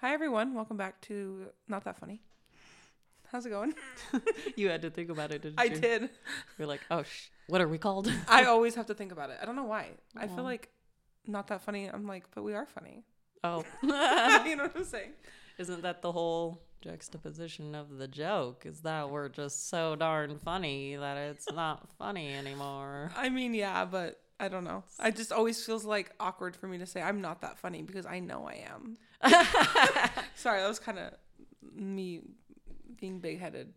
Hi everyone, welcome back to Not That Funny. How's it going? You had to think about it, didn't I you? did. You're like, oh, sh- what are we called? I always have to think about it. I don't know why. I Aw. feel like not that funny. I'm like, but we are funny. oh, you know what I'm saying? isn't that the whole juxtaposition of the joke? Is that we're just so darn funny that it's not funny anymore? I mean, yeah, but I don't know. I just always feels like awkward for me to say I'm not that funny because I know I am. Sorry, that was kind of me being big headed.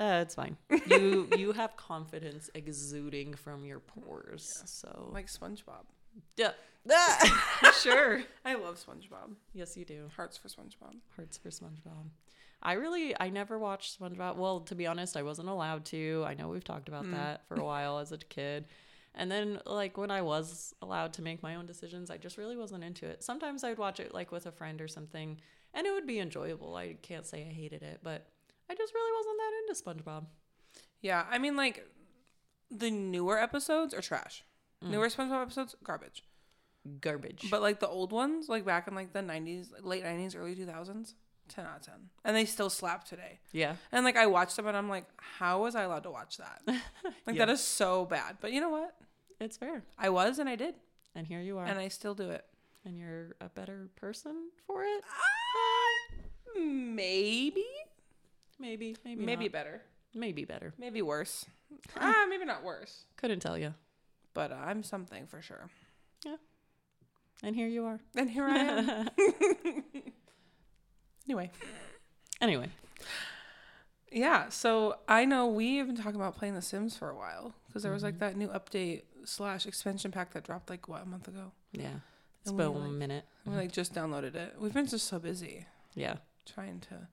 Uh, it's fine. You you have confidence exuding from your pores, so Like SpongeBob. yeah, sure. I love SpongeBob. Yes, you do. Hearts for SpongeBob. Hearts for SpongeBob. I really, I never watched SpongeBob. Well, to be honest, I wasn't allowed to. I know we've talked about that for a while as a kid. And then, like, when I was allowed to make my own decisions, I just really wasn't into it. Sometimes I'd watch it, like, with a friend or something, and it would be enjoyable. I can't say I hated it, but I just really wasn't that into SpongeBob. Yeah, I mean, like the newer episodes are trash. Mm. Newer SpongeBob episodes, garbage. Garbage. But like the old ones, like back in like the '90s, late '90s, early 2000s, 10 out of 10, and they still slap today. yeah. And like I watched them, and I'm like, how was I allowed to watch that? Like Yeah. that is so bad. But you know what? It's fair. I was, and I did, And here you are. and I still do it. and you're a better person for it? Maybe, Maybe. Maybe. maybe not. better, Maybe better. maybe worse. ah, maybe not worse, Couldn't tell you. but uh, I'm something for sure. Yeah. And here you are. And here I am. anyway. Anyway. Yeah, so I know we've been talking about playing The Sims for a while because there was like that new update slash expansion pack that dropped like what a month ago. Yeah. It's And been we, a like- minute. We like just downloaded it. We've been just so busy Yeah. trying to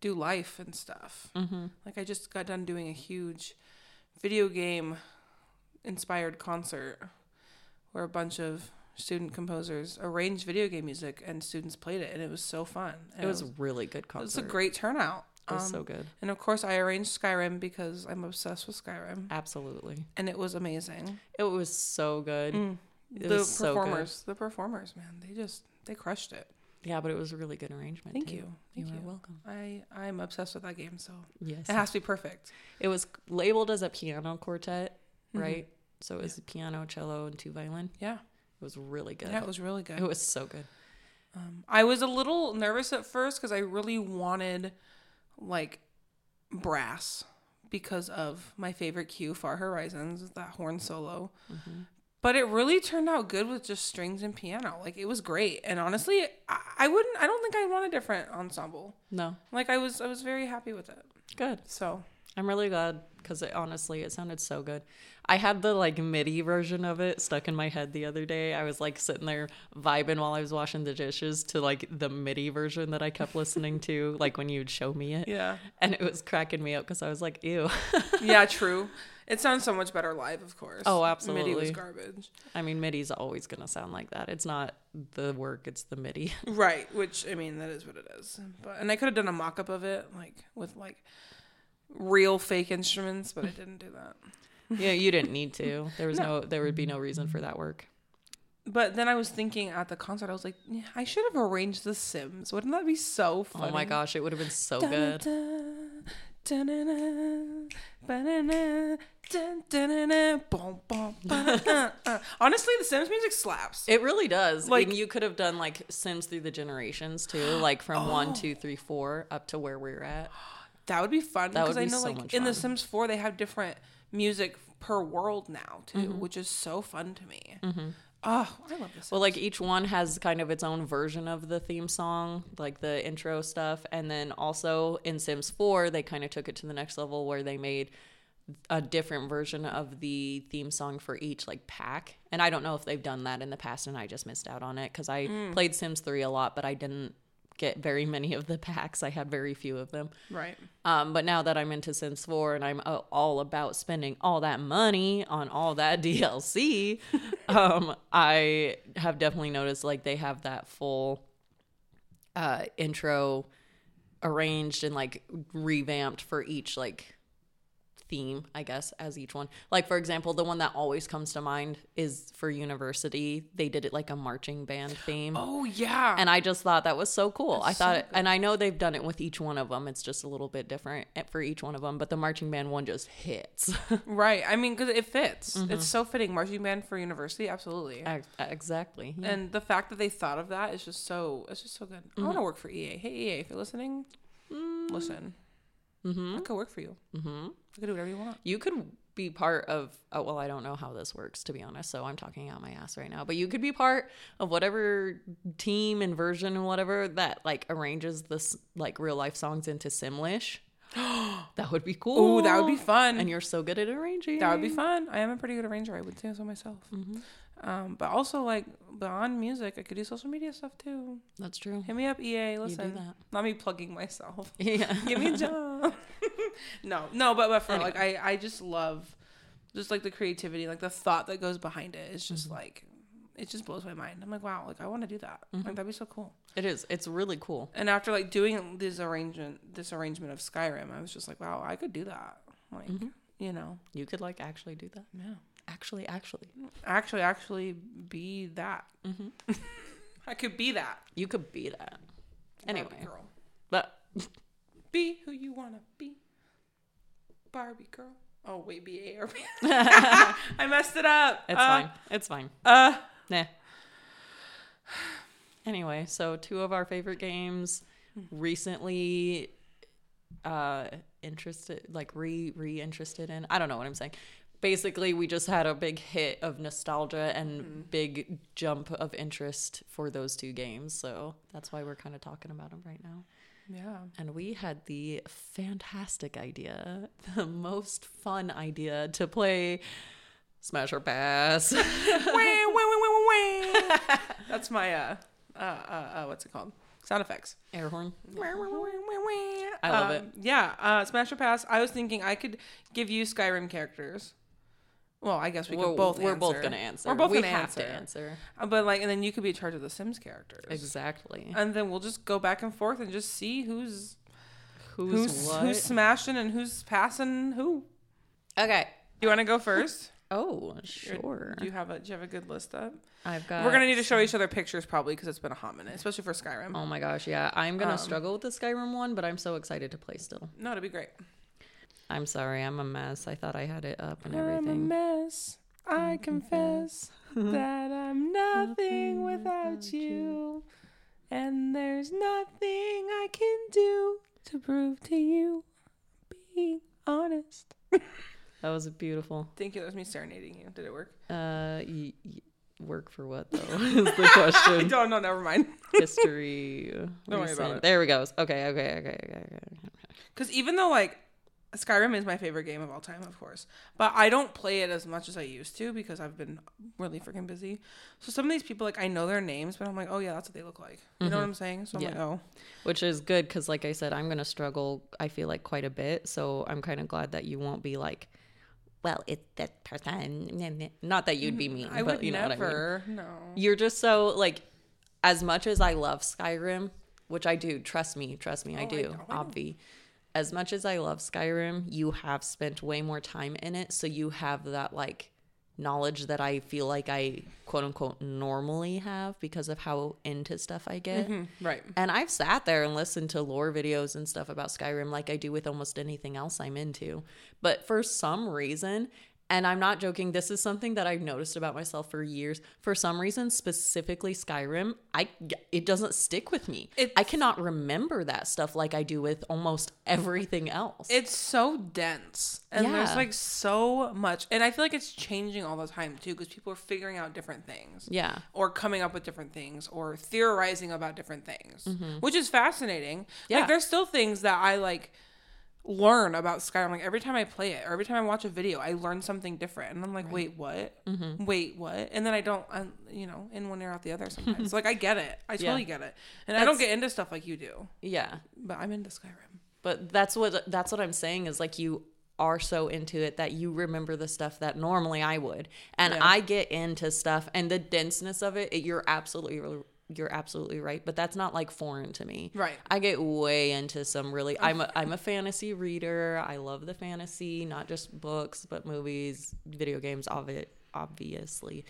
do life and stuff. Mm-hmm. Like I just got done doing a huge video game inspired concert where a bunch of student composers arranged video game music and students played it and it was so fun. And It was a really good concert. it was a great turnout. It was Um, so good. and of course I arranged Skyrim because I'm obsessed with Skyrim. Absolutely. and it was amazing. It was so good. Mm. It the was so good. performers, the performers, man, they just they crushed it. Yeah, but it was a really good arrangement. Thank too. you, thank you you. are welcome. I I'm obsessed with that game, so Yes. it has to be perfect. It was labeled as a piano quartet, Mhm. right? So it was piano, cello, and two violin. Yeah, It was really good. yeah, it was really good. It was so good. Um, I was a little nervous at first because I really wanted like brass because of my favorite cue, Far Horizons, that horn solo. Mm-hmm. But it really turned out good with just strings and piano. Like it was great, and honestly, I, I wouldn't. I don't think I want a different ensemble. No, Like I was, I was very happy with it. good. So I'm really glad because it, honestly, it sounded so good. I had the like MIDI version of it stuck in my head the other day. I was like sitting there vibing while I was washing the dishes to like the MIDI version that I kept listening to, like when you'd show me it. yeah, And it was cracking me up because I was like, ew. yeah, true. It sounds so much better live, of course. Oh, absolutely. MIDI was garbage. I mean, MIDI's always going to sound like that. It's not the work, it's the MIDI. Right, which I mean that is what it is. But and I could have done a mock up of it, like with like real fake instruments, but I didn't do that. yeah, you didn't need to. There was No. no, there would be no reason for that work. But then I was thinking at the concert, I was like, yeah, I should have arranged The Sims. Wouldn't that be so funny? Oh my gosh, it would have been so good. Uh. Honestly, The Sims music slaps. It really does. Like- Like you could have done like Sims through the generations too, like from one, two, three, four, up to where we're at. That would be fun That because would I be know so like in The. Sims 4 they have different music per world now too, Mm-hmm. which is so fun to me. Oh, I love this. Well, like each one has kind of its own version of the theme song, like the intro stuff, and then also in Sims 4, they kind of took it to the next level where they made a different version of the theme song for each like pack. And I don't know if they've done that in the past and I just missed out on it cuz I played Sims 3 a lot, but I didn't get very many of the packs. I had very few of them. right. Um, but now that I'm into Sims 4 and I'm uh, all about spending all that money on all that DLC, um, I have definitely noticed like they have that full uh, intro arranged and like revamped for each like theme, I guess, as each one. Like for example, the one that always comes to mind is for university. They did it like a marching band theme. Oh yeah. And I just thought that was so cool. I thought, so it, and I know they've done it with each one of them. It's just a little bit different eh, for each one of them. But the marching band one just hits. right. I mean, because it fits. Mm-hmm. It's so fitting. Marching band for university, absolutely. Ex- exactly. Yeah. And the fact that they thought of that is just so. It's just so good. I Mm-hmm. want to work for EA. Hey EA, if you're listening, Mm. listen. Mm-hmm. I could work for you. Mm-hmm. I could do whatever you want. You could be part of. Oh, well, I don't know how this works to be honest. So I'm talking out my ass right now. But you could be part of whatever team and version and whatever that like arranges this like real life songs into Simlish. that would be cool. Ooh, that would be fun. And you're so good at arranging. That would be fun. I am a pretty good arranger. I would say so myself. Mm-hmm. Um, but also like beyond music, I could do social media stuff too. That's true. Hit me up, EA. Listen, do that. not me plugging myself. Yeah. Give me a job. no, no, but but for Anyway. like I I just love just like the creativity, like the thought that goes behind it. is just mm-hmm. like it just blows my mind. I'm like, wow, like I want to do that. Like mm-hmm. that'd be so cool. It is. It's really cool. And after like doing this arrangement, this arrangement of Skyrim, I was just like, wow, I could do that. Like, mm-hmm. you know, You could like actually do that. yeah, Actually, actually. actually, actually be that. Mm-hmm. I could be that. You could be that. Anyway. girl, But be who you wanna be. Barbie girl. Oh wait, B A R B. I messed it up. it's Uh, fine. It's fine. Uh, Nah. Anyway, so two of our favorite games recently uh interested like re re interested in. I don't know what I'm saying. Basically, we just had a big hit of nostalgia and big jump of interest for those two games. So that's why we're kind of talking about them right now. Yeah. And we had the fantastic idea, the most fun idea to play Smash or Pass. That's my uh, uh, uh, uh, what's it called? Sound effects. Air horn. I love Um, it. Yeah, uh, Smash or Pass. I was thinking I could give you Skyrim characters. Well, I guess we we're could both. we're answer. both gonna answer. We're both we gonna have answer. to answer. Uh, But like, and then you could be in charge of the Sims characters. Exactly. And then we'll just go back and forth and just see who's Who's, who's who's smashing and who's passing who. okay. You want to go first? Oh, sure. Do you have a Do you have a good list up? I've got. We're gonna need to show each other pictures probably because it's been a hot minute, especially for Skyrim. Oh my gosh, yeah. I'm gonna Um, struggle with the Skyrim one, but I'm so excited to play still. No, it'd be great. I'm sorry, I'm a mess. I thought I had it up and everything. I'm a mess. I confess that I'm nothing without you, and there's nothing I can do to prove to you. Being honest. That was beautiful. Thank you. That was me serenading you. Did it work? Uh, y- y- work for what though? is the I question. don't know. Never mind. History. Don't worry about it. There we go. Okay, okay, okay, okay, okay. Because even though like Skyrim is my favorite game of all time, of course, but I don't play it as much as I used to because I've been really freaking busy. So some of these people, like I know their names, but I'm like, oh yeah, that's what they look like. You know what I'm saying? So I'm like, Mm-hmm. Oh, Which is good because, like I said, I'm gonna struggle. I feel like quite a bit. So I'm kind of glad that you won't be like, well, it's that person. Not that you'd be mean, I but would you know what I mean. never. No. You're just so like, as much as I love Skyrim, which I do. Trust me, trust me, I Oh, I do. know, I know. Obvi. As much as I love Skyrim, you have spent way more time in it, so you have that like knowledge that I feel like I quote unquote normally have because of how into stuff I get. Mhm, Right. And I've sat there and listened to lore videos and stuff about Skyrim like I do with almost anything else I'm into. But for some reason, and I'm not joking, this is something that I've noticed about myself for years. For some reason, specifically Skyrim, I it doesn't stick with me. It's- I cannot remember that stuff like I do with almost everything else. It's so dense, and there's like so much, and I feel like it's changing all the time too, because people are figuring out different things. yeah. or coming up with different things or theorizing about different things, which is fascinating. Mm-hmm. Yeah. Like there's still things that I like learn about Skyrim. Like every time I play it or every time I watch a video, I learn something different, and I'm like, wait, what? Mm-hmm. Wait, what? And then I don't, i you know, in one ear out the other sometimes. like I get it, I totally Yeah. get it, and I don't get into stuff like you do, Yeah. but I'm into Skyrim. But that's what that's what I'm saying is like you are so into it that you remember the stuff that normally I would. And Yeah. I get into stuff and the denseness of it, it you're absolutely you're absolutely right, but that's not like foreign to me. Right. I get way into some really I'm a I'm a fantasy reader. I love the fantasy, not just books, but movies, video games, obvi- obviously.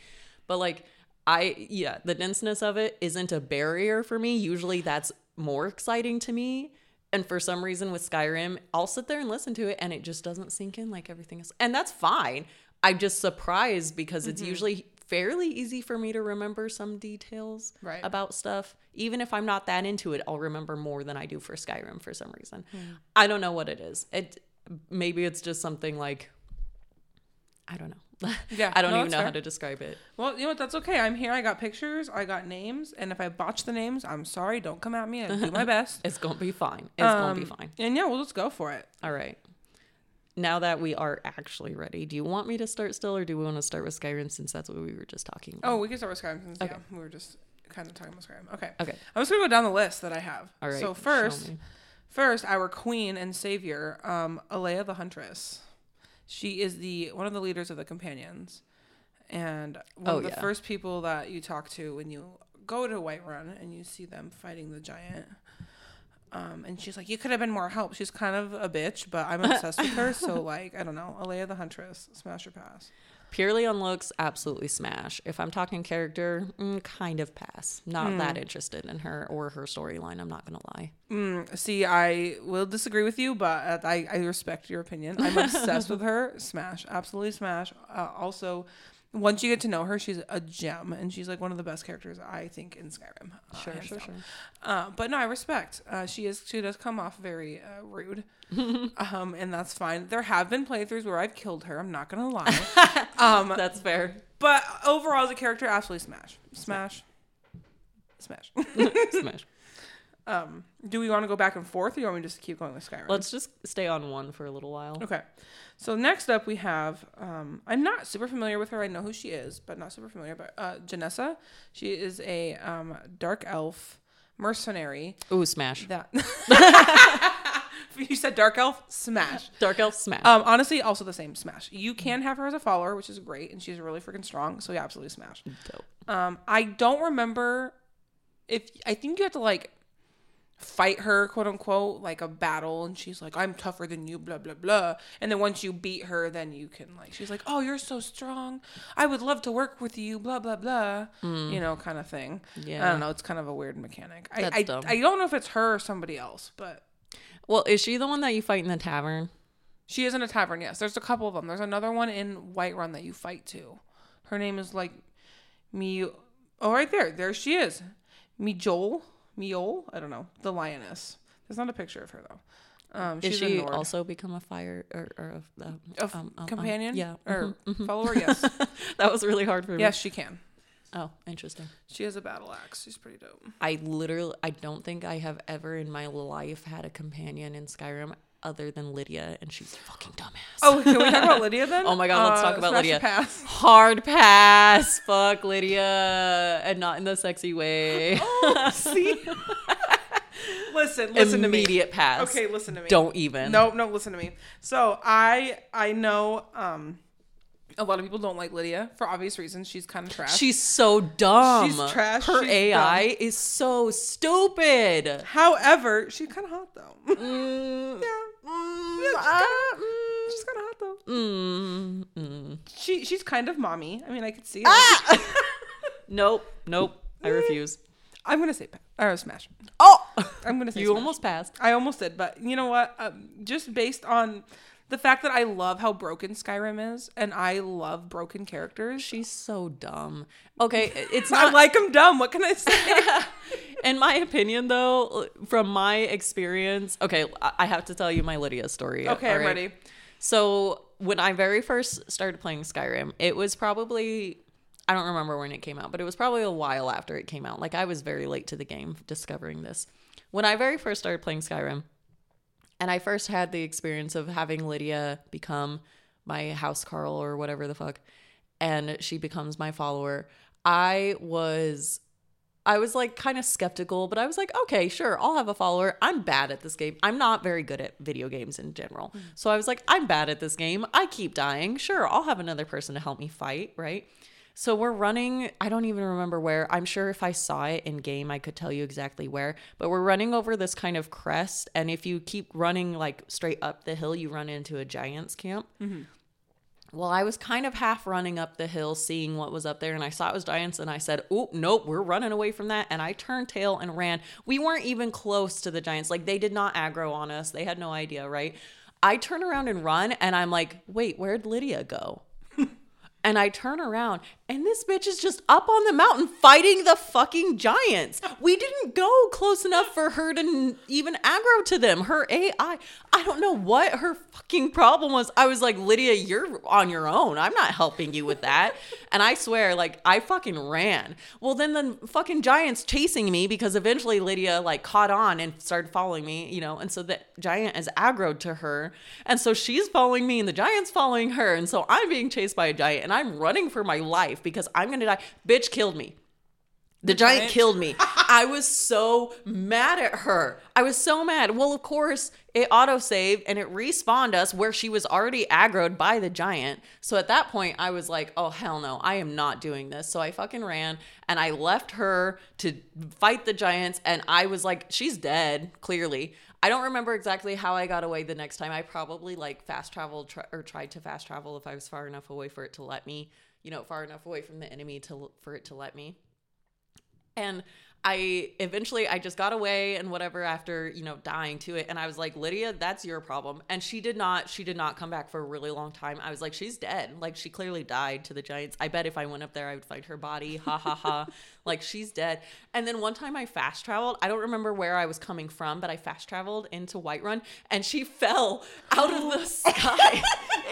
But like I yeah, the denseness of it isn't a barrier for me. Usually that's more exciting to me. And for some reason with Skyrim, I'll sit there and listen to it and it just doesn't sink in like everything else. And that's fine. I'm just surprised because it's mm-hmm. usually fairly easy for me to remember some details Right. about stuff. Even if I'm not that into it, I'll remember more than I do for Skyrim for some reason. I don't know what it is. It maybe it's just something like I don't know. Yeah, I don't no, even know how to describe it. Well, you know what? That's okay. I'm here. I got pictures. I got names. And if I botch the names, I'm sorry. Don't come at me. I do my best. It's gonna be fine. It's gonna be Um, fine. And yeah, we'll just go for it. All right. Now that we are actually ready, do you want me to start still, or do we want to start with Skyrim since that's what we were just talking about? Oh, we can start with Skyrim. Since, Okay. Yeah, we were just kind of talking about Skyrim. Okay. okay. I'm just gonna go down the list that I have. All right. So first, first, our queen and savior, um, Aela the Huntress. She is the one of the leaders of the companions, and one Oh, of the yeah. first people that you talk to when you go to Whiterun and you see them fighting the giant. Um, and she's like, "You could have been more help." She's kind of a bitch, but I'm obsessed with her. So like, I don't know, Aela the Huntress, smash or pass. purely on looks, absolutely smash. If I'm talking character, mm, kind of pass. Not Hmm. that interested in her or her storyline. I'm not gonna lie. Mm, see, I will disagree with you, but I, I respect your opinion. I'm obsessed with her. Smash, absolutely smash. Uh, also, once you get to know her, she's a gem, and she's like one of the best characters I think in Skyrim. Uh, Sure, sure, sure. Uh, but no, I respect. Uh, she is. She does come off very uh, rude, um, and that's fine. There have been playthroughs where I've killed her. I'm not gonna lie. um, That's fair. but overall, as a character, absolutely smash, smash, smash. smash. Um, do we want to go back and forth, or do you want me to just keep going with Skyrim? Let's just stay on one for a little while. Okay. So next up we have um, I'm not super familiar with her. I know who she is, but not super familiar. But uh, Jenassa, she is a um, dark elf mercenary. Ooh, smash. That you said dark elf, smash. Dark elf, smash. Um, honestly, also the same smash. You can have her as a follower, which is great, and she's really freaking strong. So yeah, absolutely smash. Dope. Um, I don't remember if I think you have to like fight her, quote unquote, like a battle, and she's like, "I'm tougher than you," blah blah blah. And then once you beat her, then you can like, she's like, "Oh, you're so strong. I would love to work with you," blah blah blah. Mm. You know, kind of thing. Yeah. I don't know. It's kind of a weird mechanic. I That's I, dumb. I don't know if it's her or somebody else, but Well, is she the one that you fight in the tavern? she is in a tavern. Yes, there's a couple of them. There's another one in Whiterun that you fight to. Her name is like me. Oh, right there. There she is. Mjoll. Miol. I don't know. The lioness. There's not a picture of her though. Um, Is she also become a fire or, or a, um, um, um, companion? yeah. Or mhm, follower? Yes. that was really hard for me. yes, she can. Oh, interesting. She has a battle axe. She's pretty dope. I literally, I don't think I have ever in my life had a companion in Skyrim other than Lydia, and she's a fucking dumbass. Oh, can we talk about Lydia then? Oh my God, let's Uh, talk about Lydia. Pass. Hard pass. Fuck Lydia. And not in the sexy way. Oh, see. listen, listen to me. Immediate pass. Okay, listen to me. Don't even. No, no, listen to me. So I I know um a lot of people don't like Lydia for obvious reasons. She's kind of trash. She's so dumb. She's trash, Her she's AI is so stupid. However, she's kind of hot though. Mm, yeah. mm, Yeah, she's kind of hot though. mm, mm. She she's kind of mommy. I mean, I could see it. Ah! Nope. Nope. I refuse. I'm gonna say pa- or smash. Oh, I'm gonna say you smash. almost passed. I almost did, but you know what? Um, just based on the fact that I love how broken Skyrim is, and I love broken characters. She's so dumb. Okay, it's I not like them dumb. What can I say? in my opinion though, from my experience. Okay, I I have to tell you my Lydia story. okay, all I'm ready. So when I very first started playing Skyrim, it was probably I don't remember when it came out, but it was probably a while after it came out. Like I was very late to the game discovering this. When I very first started playing Skyrim, and I first had the experience of having Lydia become my housecarl or whatever the fuck, and she becomes my follower. I was I was like kind of skeptical, but I was like, okay, sure, I'll have a follower. I'm bad at this game. I'm not very good at video games in general. Mm. So I was like, I'm bad at this game. I keep dying. Sure, I'll have another person to help me fight, right? So we're running, I don't even remember where. I'm sure if I saw it in game, I could tell you exactly where. But we're running over this kind of crest. And if you keep running like straight up the hill, you run into a giant's camp. Mm-hmm. Well, I was kind of half running up the hill, seeing what was up there, and I saw it was giants, and I said, "Oh, nope, we're running away from that." And I turned tail and ran. We weren't even close to the giants; like they did not aggro on us. They had no idea, right? I turn around and run, and I'm like, "Wait, where'd Lydia go?" and I turn around, and this bitch is just up on the mountain fighting the fucking giants. We didn't go close enough for her to n- even aggro to them. Her AI, I don't know what her fucking problem was. I was like, Lydia, you're on your own. I'm not helping you with that. and I swear, like, I fucking ran. Well, then the fucking giants chasing me because eventually Lydia, like, caught on and started following me, you know, and so the giant is aggroed to her. And so she's following me and the giant's following her. And so I'm being chased by a giant and I'm running for my life because I'm gonna die. Bitch killed me. The, giant, giant? killed me. I was so mad at her. I was so mad. Well, of course, it auto saved and it respawned us where she was already aggroed by the giant. So at that point, I was like, oh, hell no, I am not doing this. So I fucking ran and I left her to fight the giants. And I was like, she's dead, clearly. I don't remember exactly how I got away the next time. I probably like fast traveled tr- or tried to fast travel if I was far enough away for it to let me, you know, far enough away from the enemy to for it to let me. And I eventually I just got away and whatever after you know dying to it. And I was like Lydia that's your problem. And she did not she did not come back for a really long time. I was like she's dead. Like she clearly died to the giants. I bet if I went up there I would find her body. Ha ha ha. Like she's dead. And then one time I fast traveled. I don't remember where I was coming from but I fast traveled into Whiterun and she fell out of the oh. sky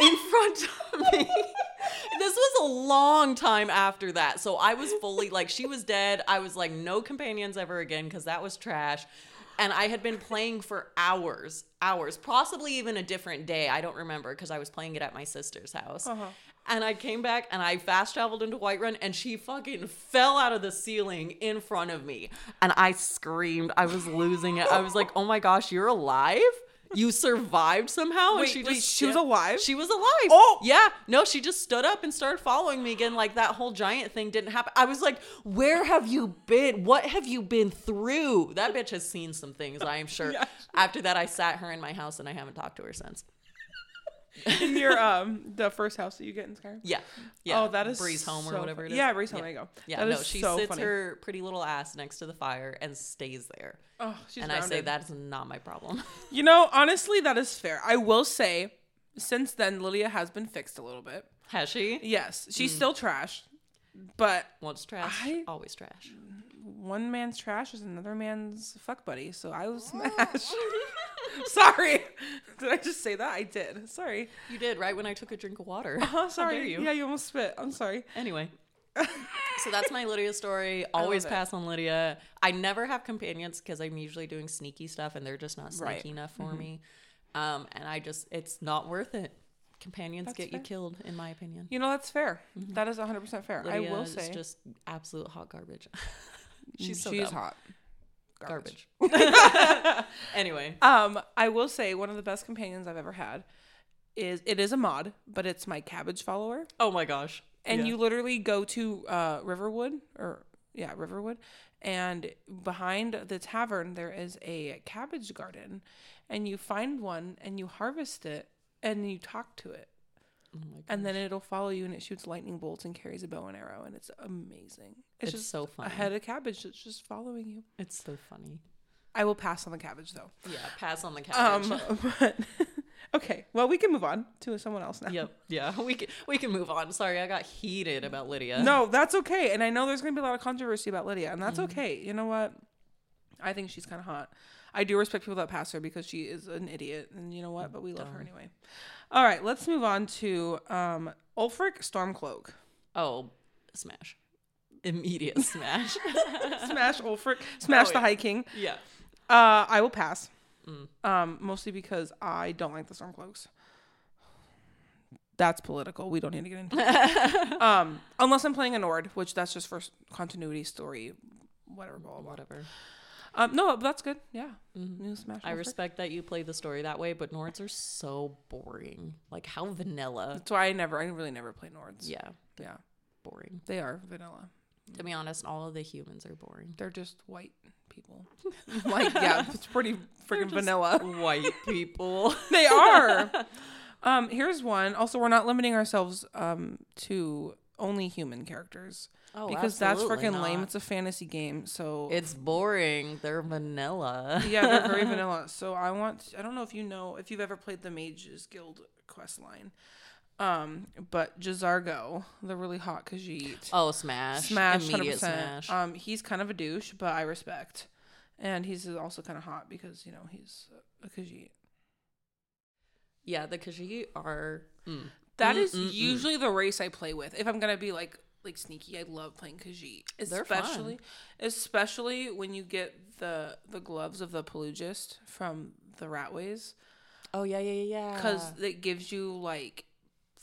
in front of me this was a long time after that. So I was fully like, she was dead. I was like, no companions ever again because that was trash. And I had been playing for hours, hours, possibly even a different day. I don't remember because I was playing it at my sister's house. Uh-huh. And I came back and I fast traveled into Whiterun and she fucking fell out of the ceiling in front of me. And I screamed. I was losing it. I was like, oh my gosh, you're alive? You survived somehow? Wait, and wait, she was alive? She was alive. Oh! yeah. No, she just stood up and started following me again. Like that whole giant thing didn't happen. I was like, where have you been? What have you been through? That bitch has seen some things, I am sure. Yeah. After that, I sat her in my house and I haven't talked to her since. in your um the first house that you get in Skyrim. Yeah. Yeah. Oh, that is Breeze Home or whatever it is. Yeah, Breeze Home. Yeah. There you go. Yeah, That no, she so sits funny. her pretty little ass next to the fire and stays there. Oh, she's and I say that is not my problem. You know, honestly, that is fair. I will say, since then, Lydia has been fixed a little bit. Has she? Yes, she's Mm. still trash, but Once trash, I- always trash. one man's trash is another man's fuck buddy. So I was smashed. Sorry, did I just say that? I did. Sorry. You did right when I took a drink of water. Oh, How sorry. you? Yeah, you almost spit. I'm sorry. Anyway. so that's my Lydia story. Always pass on Lydia. I never have companions because I'm usually doing sneaky stuff and they're just not sneaky Right. Mm-hmm. enough for me. Um, and I just, it's not worth it. Companions That's get you killed, in my opinion. You know that's fair. That is 100 percent fair. Lydia I will say just absolute hot garbage. She's so she is dumb. hot. Garbage. anyway, Um, I will say one of the best companions I've ever had is it is a mod, but it's my cabbage follower. oh my gosh. and Yeah. you literally go to uh, Riverwood or yeah Riverwood, and behind the tavern there is a cabbage garden, and you find one and you harvest it and you talk to it, Oh and then it'll follow you and it shoots lightning bolts and carries a bow and arrow and it's amazing. It's, It's just so a funny. head of cabbage that's just following you. It's so funny. I will pass on the cabbage though. Yeah, pass on the cabbage. Um, but okay, well we can move on to someone else now. yep. Yeah, we can we can move on. Sorry, I got heated about Lydia. No, that's okay. And I know there's going to be a lot of controversy about Lydia, and that's Mm-hmm. okay. You know what? I think she's kind of hot. I do respect people that pass her because she is an idiot, and you know what? But we love her anyway. All right, let's move on to um, Ulfric Stormcloak. Oh, smash. Immediate smash. Smash Ulfric. Smash Oh, the yeah. High King. yeah. Uh, I will pass. Mm. Um, mostly because I don't like the Stormcloaks. That's political. We don't need to get into it. um, unless I'm playing a Nord, which that's just for s- continuity, story, whatever, blah, blah, blah. Whatever. Um, no, that's good. Yeah. Mhm. New Smash. I respect that you play the story that way, but Nords are so boring. Like how vanilla. That's why I never, I really never play Nords. Yeah. Yeah. boring. They are vanilla. To be honest, all of the humans are boring. They're just white people. like yeah, it's pretty freaking vanilla. White people. They are. Um, here's one. Also, we're not limiting ourselves um to only human characters Oh, because that's freaking lame. It's a fantasy game, so It's boring. They're vanilla. yeah, they're very vanilla. So I want. I don't know if you know if you've ever played the Mages Guild quest line. Um, but J'zargo, the really hot Khajiit, Oh, smash. smash, Immediate percent. smash. Um, he's kind of a douche, but I respect, and he's also kind of hot because you know he's a Khajiit. yeah, the Khajiit are. Mm. That is Mm-mm-mm. usually the race I play with. If I'm gonna be like like sneaky, I love playing Khajiit, especially especially when you get the the gloves of the Pugilist from the Ratways. Oh yeah, yeah, yeah, yeah. because it gives you like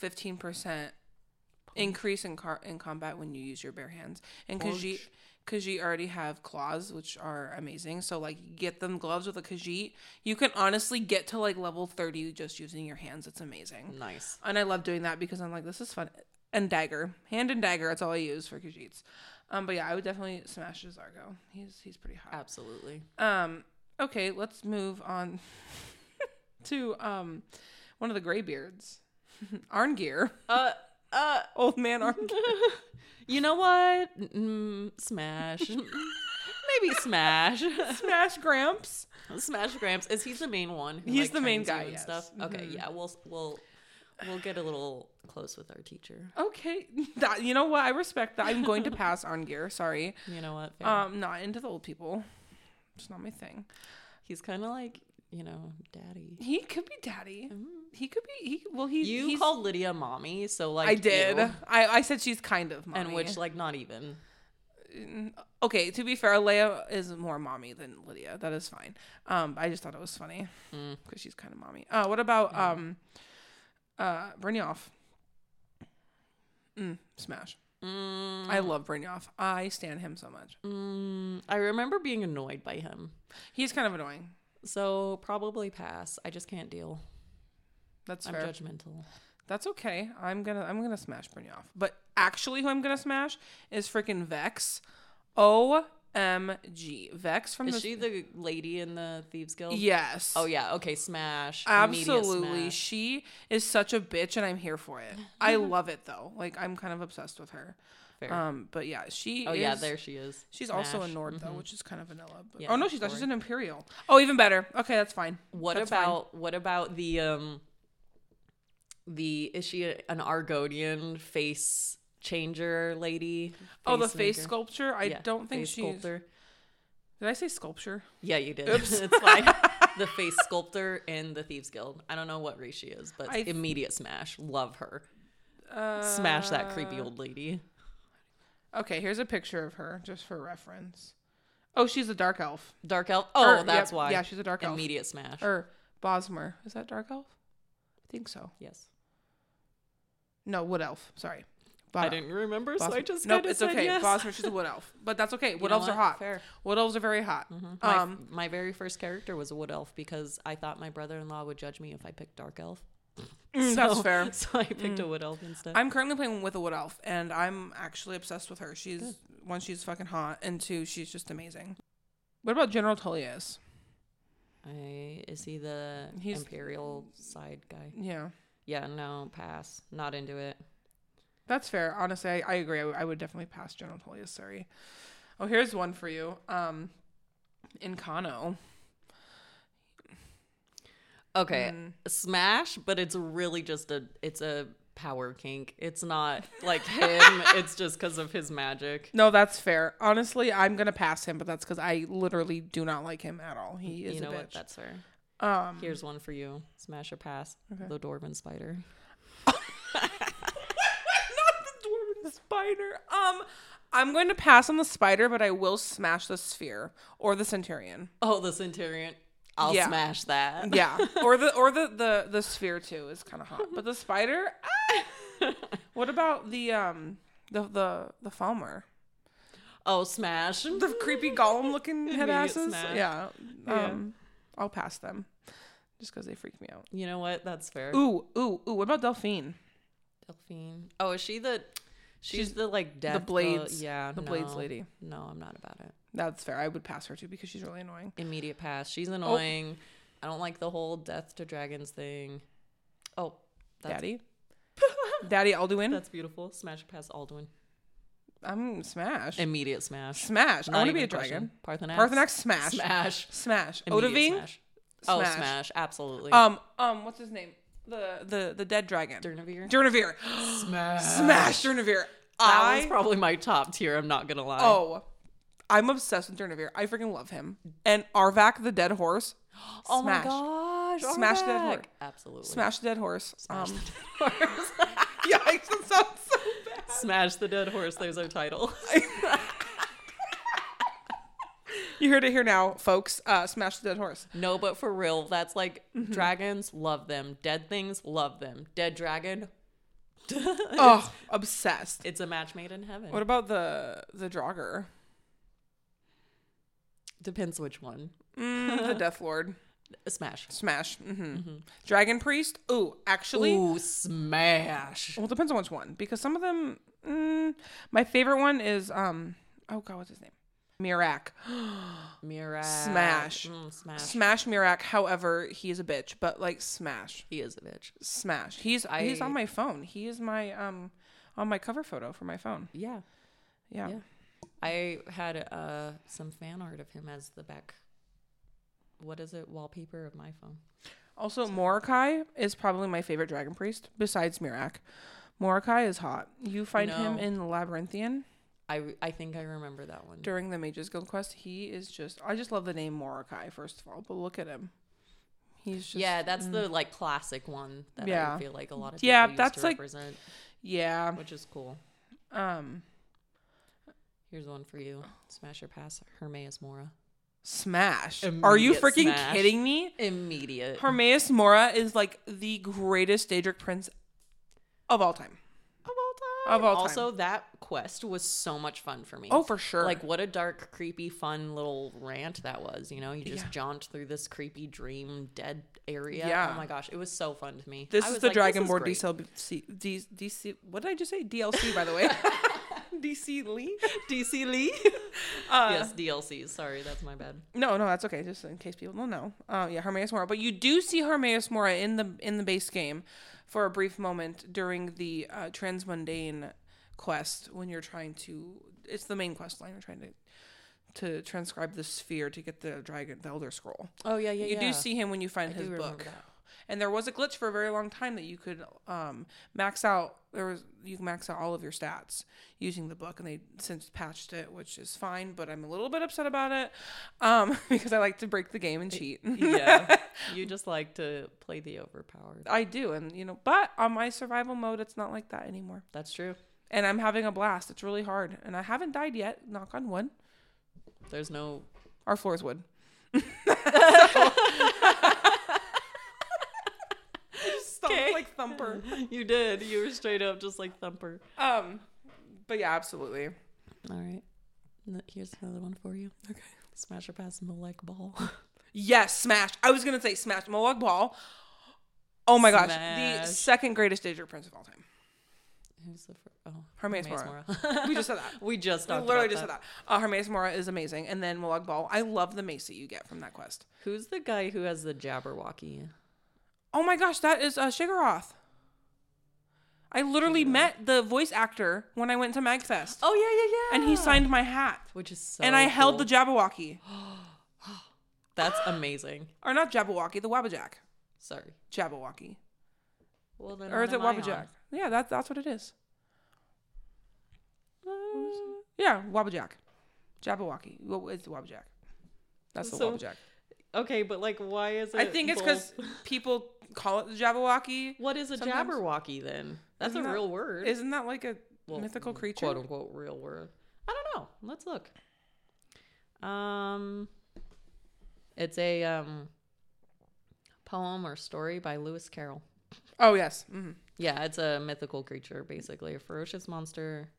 15% increase in car in combat when you use your bare hands and Khajiit. Khajiit already have claws which are amazing. So like get them gloves with a Khajiit. You can honestly get to like level 30 just using your hands. It's amazing. Nice. and I love doing that because I'm like this is fun. And dagger. Hand and dagger that's all I use for Khajiits. Um but yeah I would definitely smash Zargo he's he's pretty hot. Absolutely. um, okay, let's move on to um one of the graybeards, Arngeir, Uh, uh. old man Arngeir. You know what? Mm, smash. Maybe smash. Smash Gramps. smash Gramps. Is he the main one? who, He's like, the main guy, and yes. stuff. Okay, Mhm. yeah. We'll we'll we'll get a little close with our teacher. Okay, that you know what? I respect that. I'm going to pass on gear. Sorry, You know what? Fair. um, not into the old people. It's not my thing. He's kind of like you know, daddy. He could be daddy. Mm. He could be. He well. He You he's, called Lydia mommy, so like I did. I I said she's kind of mommy. and which like not even. Mm, okay, to be fair, Leia is more mommy than Lydia. That is fine. Um, I just thought it was funny Mm. because she's kind of mommy. Uh, what about um, uh, Brynjolf? Mm, smash. Mm, I love Brynjolf. I stand him so much. mm, I remember being annoyed by him, He's kind of annoying. So probably pass. I just can't deal. That's I'm fair. judgmental. That's okay. I'm gonna I'm gonna smash Brynjolf. But actually, who I'm gonna smash is freaking Vex. O M G. Vex from Is the she the lady in the thieves guild? yes. Oh yeah. Okay. Smash. Absolutely. smash. She is such a bitch and I'm here for it. I love it though. Like I'm kind of obsessed with her. Fair. Um but yeah, she oh is, yeah, there she is. She's also a Nord though, Mhm. which is kind of vanilla. But, Yeah, oh no, she's not. She's an Imperial. Oh, even better. Okay, that's fine. What That's fine. about what about the um the is she a- an Argonian face changer lady? oh, the face sculpture. I Yeah, don't think face she's. sculptor. Did I say sculpture? Yeah, you did. Oops. it's fine. the face sculptor in the Thieves Guild. I don't know what race she is, but I- immediate smash. Love her. Uh, Smash that creepy old lady. Okay, here's a picture of her just for reference. Oh, she's a dark elf. Dark elf. Oh, Or- that's yep, why. Yeah, she's a dark elf. immediate smash. Or Bosmer. Is that dark elf? I think so. yes. No, wood elf. Sorry. I didn't remember, so I just nope. It's said okay. yes. Bosmer, she's a wood elf, but that's okay. You Wood know elves are hot. Fair. Wood elves are very hot. My, Um, my very first character was a wood elf because I thought my brother-in-law would judge me if I picked dark elf. Mm, that's fair. Mm. So I picked a wood elf instead. I'm currently playing with a wood elf, and I'm actually obsessed with her. She's one, she's fucking hot, and two, she's just amazing. What about General Tullius? I, is he the He's- imperial side guy? Yeah, Yeah, no, pass. Not into it. that's fair. Honestly, I, I agree. I, w- I would definitely pass General Tullius. Sorry. Oh, here's one for you. Um, Ancano. Okay, Mm. smash, but it's really just a it's a power kink. It's not like him. it's just because of his magic. No, that's fair. Honestly, I'm gonna pass him, but that's because I literally do not like him at all. He is you know a what? That's fair. um, Here's one for you. Smash or pass. Okay. The dwarven spider. not the dwarven spider. Um, I'm going to pass on the spider, but I will smash the sphere or the centurion. Oh, the centurion. I'll Yeah. smash that. Yeah, or the or the the the sphere too is kind of hot, but the spider. ah! what about the um the the the Falmer? Oh, smash. The creepy golem looking head asses. Yeah. Yeah. Um, I'll pass them, just because they freak me out. You know what? That's fair. Ooh, ooh, ooh. What about Delphine? Delphine. Oh, is she the? She's, the like death. the blades. yeah, the blades lady. No, I'm not about it. That's fair. I would pass her too because she's really annoying. Immediate pass. She's Oh. annoying. I don't like the whole death to dragons thing. Oh, that's, Daddy. Daddy Alduin. That's beautiful. Smash pass Alduin. I'm smash. Immediate smash. Smash. I Not want to be a dragon. Paarthurnax. Paarthurnax smash. Smash. Smash. Immediate. Smash. Oh, Smash. smash. Absolutely. Um, um, what's his name? The the the dead dragon. Durnehviir. Durnehviir. Smash. Smash Durnehviir. That I was probably my top tier. I'm not gonna lie. oh, I'm obsessed with Durnehviir. I freaking love him. And Arvak the dead horse. Oh my Smash. gosh. Smash the dead horse. Absolutely. Smash the dead horse. Smash um, the dead horse. yikes! That sounds so bad. Smash the dead horse. There's our title. You heard it here now, folks. Uh, Smash the dead horse. no, but for real, that's like Mm-hmm. dragons. Love them. Dead things. Love them. Dead dragon. Oh, obsessed. It's a match made in heaven. What about the the Draugr? Depends which one. Mm, the Death Lord. Smash. Smash. hmm Dragon Priest. Ooh, actually, Ooh, smash. well, it depends on which one because some of them. Mm, my favorite one is um. Oh God, what's his name? Miraak. Miraak. Smash. Mm, smash. Smash Miraak. However, he is a bitch, but like smash, He is a bitch. smash. He's he's on my phone. He is my um on my cover photo for my phone. Yeah. Yeah. Yeah. I had uh some fan art of him as the back. What is it? Wallpaper of my phone. Also, Morokei is probably my favorite dragon priest besides Miraak. Morokei is hot. You find him in Labyrinthian I I think I remember that one. during the Mages Guild quest. He is just I just love the name Morokei first of all, but look at him. He's just yeah, that's the like classic one that Yeah. I feel like a lot of Yeah, people use that's to like- represent, yeah. which is cool. Um Here's one for you. Smash or pass Hermaeus Mora. smash. Are you Immediate freaking smash. kidding me? Immediate. Hermaeus Mora is like the greatest Daedric prince of all time. of all time. Of all time. Also, that quest was so much fun for me. Oh, for sure. Like what a dark, creepy, fun little rant that was. You know, you just Yeah. jaunt through this creepy dream dead area. Yeah. Oh my gosh, it was so fun to me. This I is was the like, Dragon this is Board great. DC, D, DC. What did I just say? DLC, by the way. DC Lee. DC Lee. Uh, yes, DLCs. Sorry, that's my bad. No, no, that's okay. Just in case people don't know. Uh, yeah, Hermaeus Mora. But you do see Hermaeus Mora in the in the base game for a brief moment during the uh, transmundane quest when you're trying to. It's the main quest line. You're trying to to transcribe the sphere to get the dragon, the Elder Scroll. Oh yeah, yeah. you yeah. do see him when you find I his book. that. And there was a glitch for a very long time that you could um, max out. There was you can max out all of your stats using the book, and they since patched it, which is fine. But I'm a little bit upset about it um, because I like to break the game and cheat. yeah, you just like to play the overpowered. I do, and you know, but on my survival mode, it's not like that anymore. That's true. And I'm having a blast. It's really hard, and I haven't died yet. Knock on wood. There's no. Our floor is wood. Stomp Okay. Like thumper. You did. You were straight up just like Thumper. Um, but yeah, absolutely. All right. Here's another one for you. Okay. Smash or pass Molag Bal. Yes, Smash. I was gonna say Smash Molag Bal. Oh my gosh, the second greatest Daedric Prince of all time. Who's the first? Oh, Hermaeus Mora. We just said that. we just We literally just said that. Uh, Hermaeus Mora is amazing, and then Molag Bal. I love the mace that you get from that quest. Who's the guy who has the Jabberwocky? Oh my gosh, that is uh, Sheogorath. I literally met the voice actor when I went to Magfest, Oh yeah, yeah, yeah. and he signed my hat, which is so. and I held cool. the Jabberwocky, That's amazing. or not Jabberwocky, the Wabbajack. Sorry. Jabberwocky, Well then, or is it am I Wabbajack? on? Yeah, that's that's what it is. Uh, Yeah, Wabbajack. Jabberwocky. Well, it's the Wabbajack. That's the So- Wabbajack. okay, but like, why is it? I think it's because people call it the Jabberwocky. What is a sometimes- Jabberwocky then? That's Isn't a that- real word. Isn't that like a Well, mythical creature? quote unquote real word. I don't know. Let's look. Um, it's a um poem or story by Lewis Carroll. Oh yes. hmm Yeah, it's a mythical creature, basically a ferocious monster,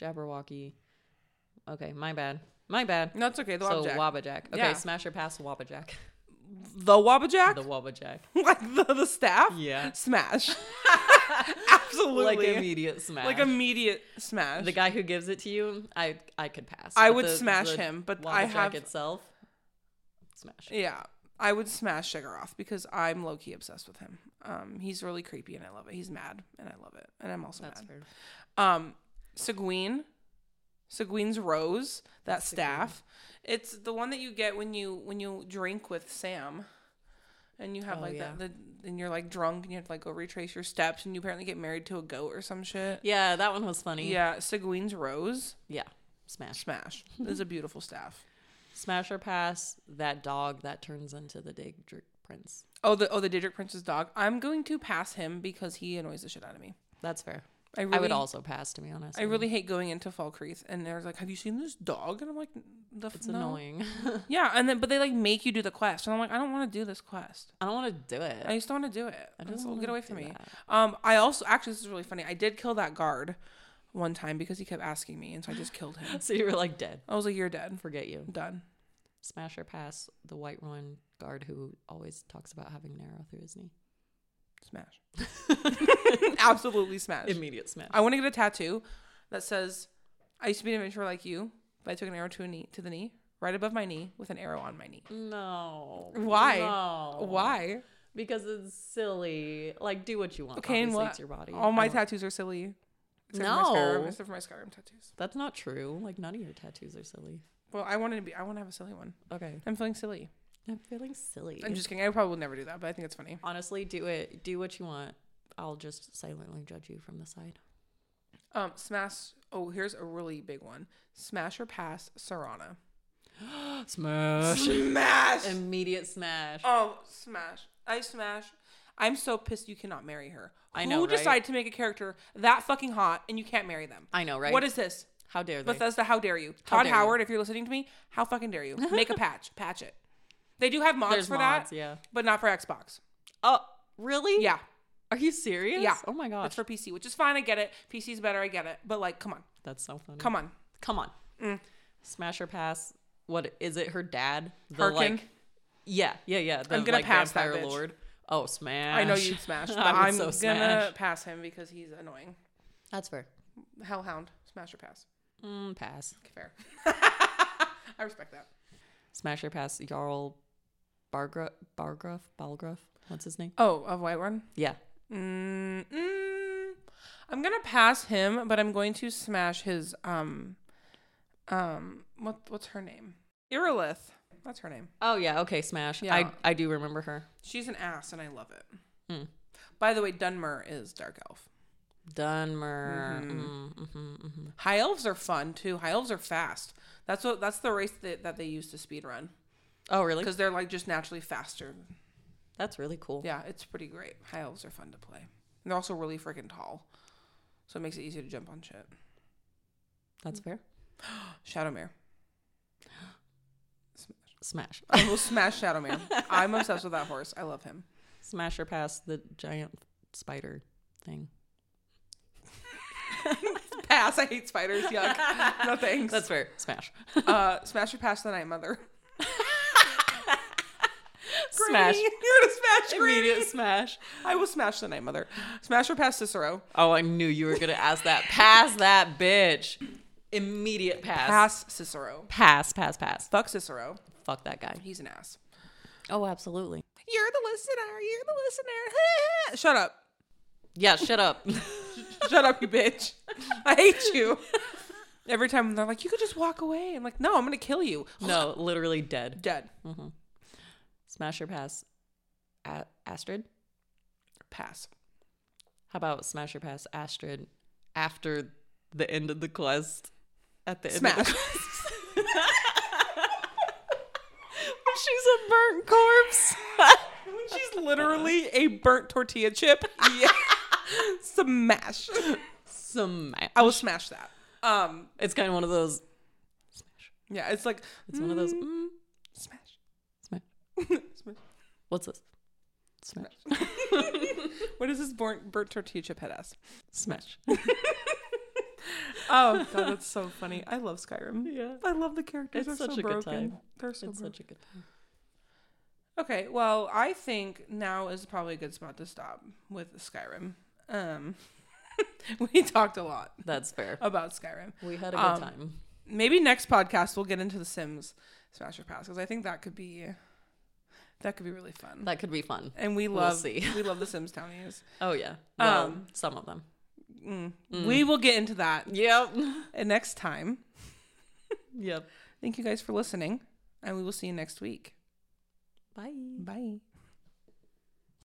Jabberwocky. Okay, my bad, my bad. No, it's okay. The so Wabbajack. Wabbajack. Okay, Yeah. smash or pass Wabbajack. the Wabbajack, The Wabbajack. like the, the staff, Yeah. smash. Absolutely. Like immediate smash. Like immediate smash. the guy who gives it to you, I I could pass. I But would the- smash the him, but I Wabbajack have itself. Smash. Yeah, I would smash Sheogorath because I'm low key obsessed with him. Um, he's really creepy and I love it. He's mad and I love it, and I'm also That's mad. fair. Um, Sanguine, Sanguine's rose, that staff. It's the one that you get when you when you drink with Sam, and you have Oh, like yeah. that. The, and you're like drunk and you have to like go retrace your steps, and you apparently get married to a goat or some shit. Yeah, that one was funny. Yeah, Sanguine's rose, Yeah. Smash. smash. is a beautiful staff. Smash or pass that dog that turns into the Daedric Prince. Oh, the oh the Daedric Prince's dog. I'm going to pass him because he annoys the shit out of me. That's fair. I really, I would also pass, to be honest. I really hate going into Falkreath and they're like, "Have you seen this dog?" And I'm like, "The f- It's no." annoying. Yeah, and then but they like make you do the quest, and I'm like, I don't want to do this quest. I don't want to do it. I just don't want to do it. I Just get away from me. that. Um, I also actually this is really funny. I did kill that guard one time because he kept asking me, and so I just killed him. So you were like dead. I was like, "You're dead. Forget you. Done." Smash or pass the Whiterun guard who always talks about having an arrow through his knee. Smash. Absolutely smash. Immediate smash. I want to get a tattoo that says, "I used to be an adventurer like you, but I took an arrow to a knee to the knee, right above my knee, with an arrow on my knee." no. Why? No. Why? Because it's silly. Like, do what you want. Okay, and what? it's your body. All my tattoos are silly. Except for my Skyrim, No. except for my Skyrim tattoos. That's not true. Like, none of your tattoos are silly. Well, I wanted to be. I want to have a silly one. Okay. I'm feeling silly. I'm feeling silly. I'm just kidding. I probably would never do that, but I think it's funny. Honestly, do it. Do what you want. I'll just silently judge you from the side. Um, smash. Oh, here's a really big one. Smash or pass Serana. Smash. Smash. Immediate smash. oh, smash. I smash. I'm so pissed you cannot marry her. I Who know, right? decided to make a character that fucking hot and you can't marry them? I know, right? What is this? How dare they? Bethesda, how dare you? How Todd dare you. Howard, if you're listening to me, how fucking dare you? Make a patch. Patch it. They do have mods There's for mods, that, yeah. but not for Xbox. Oh, really? Yeah. Are you serious? Yeah. Oh my gosh. It's for PC, which is fine. I get it. PC's better. I get it. But like, come on, That's so funny. come on. Come on. Mm. Smash or pass. What is it? Her dad? The Harkon? like. Yeah, yeah, yeah. The, I'm gonna like, pass that bitch. lord. Oh, smash. I know you'd smash, but I'm so gonna smash. pass him because he's annoying. That's fair. Hellhound, smash or pass. Mm, pass. Fair. I respect that. Smash or pass. Jarl Bargruff. Bargruff. Balgruff. What's his name? Oh, of Whiterun. Yeah. Mm, mm, I'm gonna pass him, but I'm going to smash his um, um, what what's her name? Irileth. That's her name. Oh yeah. Okay. Smash. Yeah. I I do remember her. She's an ass, and I love it. Mm. By the way, Dunmer is dark elf. Dunmer. Mhm. Mm, mhm, mhm. High elves are fun too. High elves are fast. That's what that's the race that, that they use to speed run Oh really? because they're like just naturally faster. That's really cool. Yeah, it's pretty great. High elves are fun to play. And they're also really freaking tall, so it makes it easy to jump on shit. That's fair. Shadowmere. Smash. I will smash Shadowmere. I'm obsessed with that horse. I love him. Smash or pass the giant spider thing. Pass. I hate spiders. Yuck. No thanks. That's fair. Smash. uh, smash or pass the night mother. Smash. You're gonna smash Immediate smash. I will smash the night mother. Smash or pass Cicero. Oh, I knew you were gonna ask that. Pass that bitch. Immediate pass. Pass Cicero. Pass. Pass. Pass. Fuck Cicero. Fuck that guy. He's an ass. Oh, absolutely. You're the listener. You're the listener. Shut up. Yeah. Shut up. Shut up, you bitch. I hate you. Every time they're like, you could just walk away. I'm like, no, I'm gonna kill you. no, literally dead. Dead. Mm-hmm. Smash or pass. A- Astrid. Pass. How about smash or pass Astrid after the end of the quest? At the end of Smash. the She's a burnt corpse. She's literally a burnt tortilla chip. Yeah. Smash. Smash. I will smash that. Um. It's kind of one of those. Smash. yeah. It's like It's one of those. mm, Mm, smash. Smash. What's this? Smash. What is this burnt tortilla chip head ass? Smash. Oh god, that's so funny. I love Skyrim. Yeah. I love the characters. It's They're such so a good time. They're so It's broken. such a good time. Okay, well, I think now is probably a good spot to stop with Skyrim. Um, we talked a lot That's fair. about Skyrim. We had a good Um, time. Maybe next podcast we'll get into the Sims Smash Smasher Pass because I think that could be that could be really fun. That could be fun. and we we'll love see. we love the Sims townies. Oh yeah. Well, Um, some of them. Mm. Mm. We will get into that Yep. uh, next time. yep. Thank you guys for listening, and we will see you next week. Bye. Bye.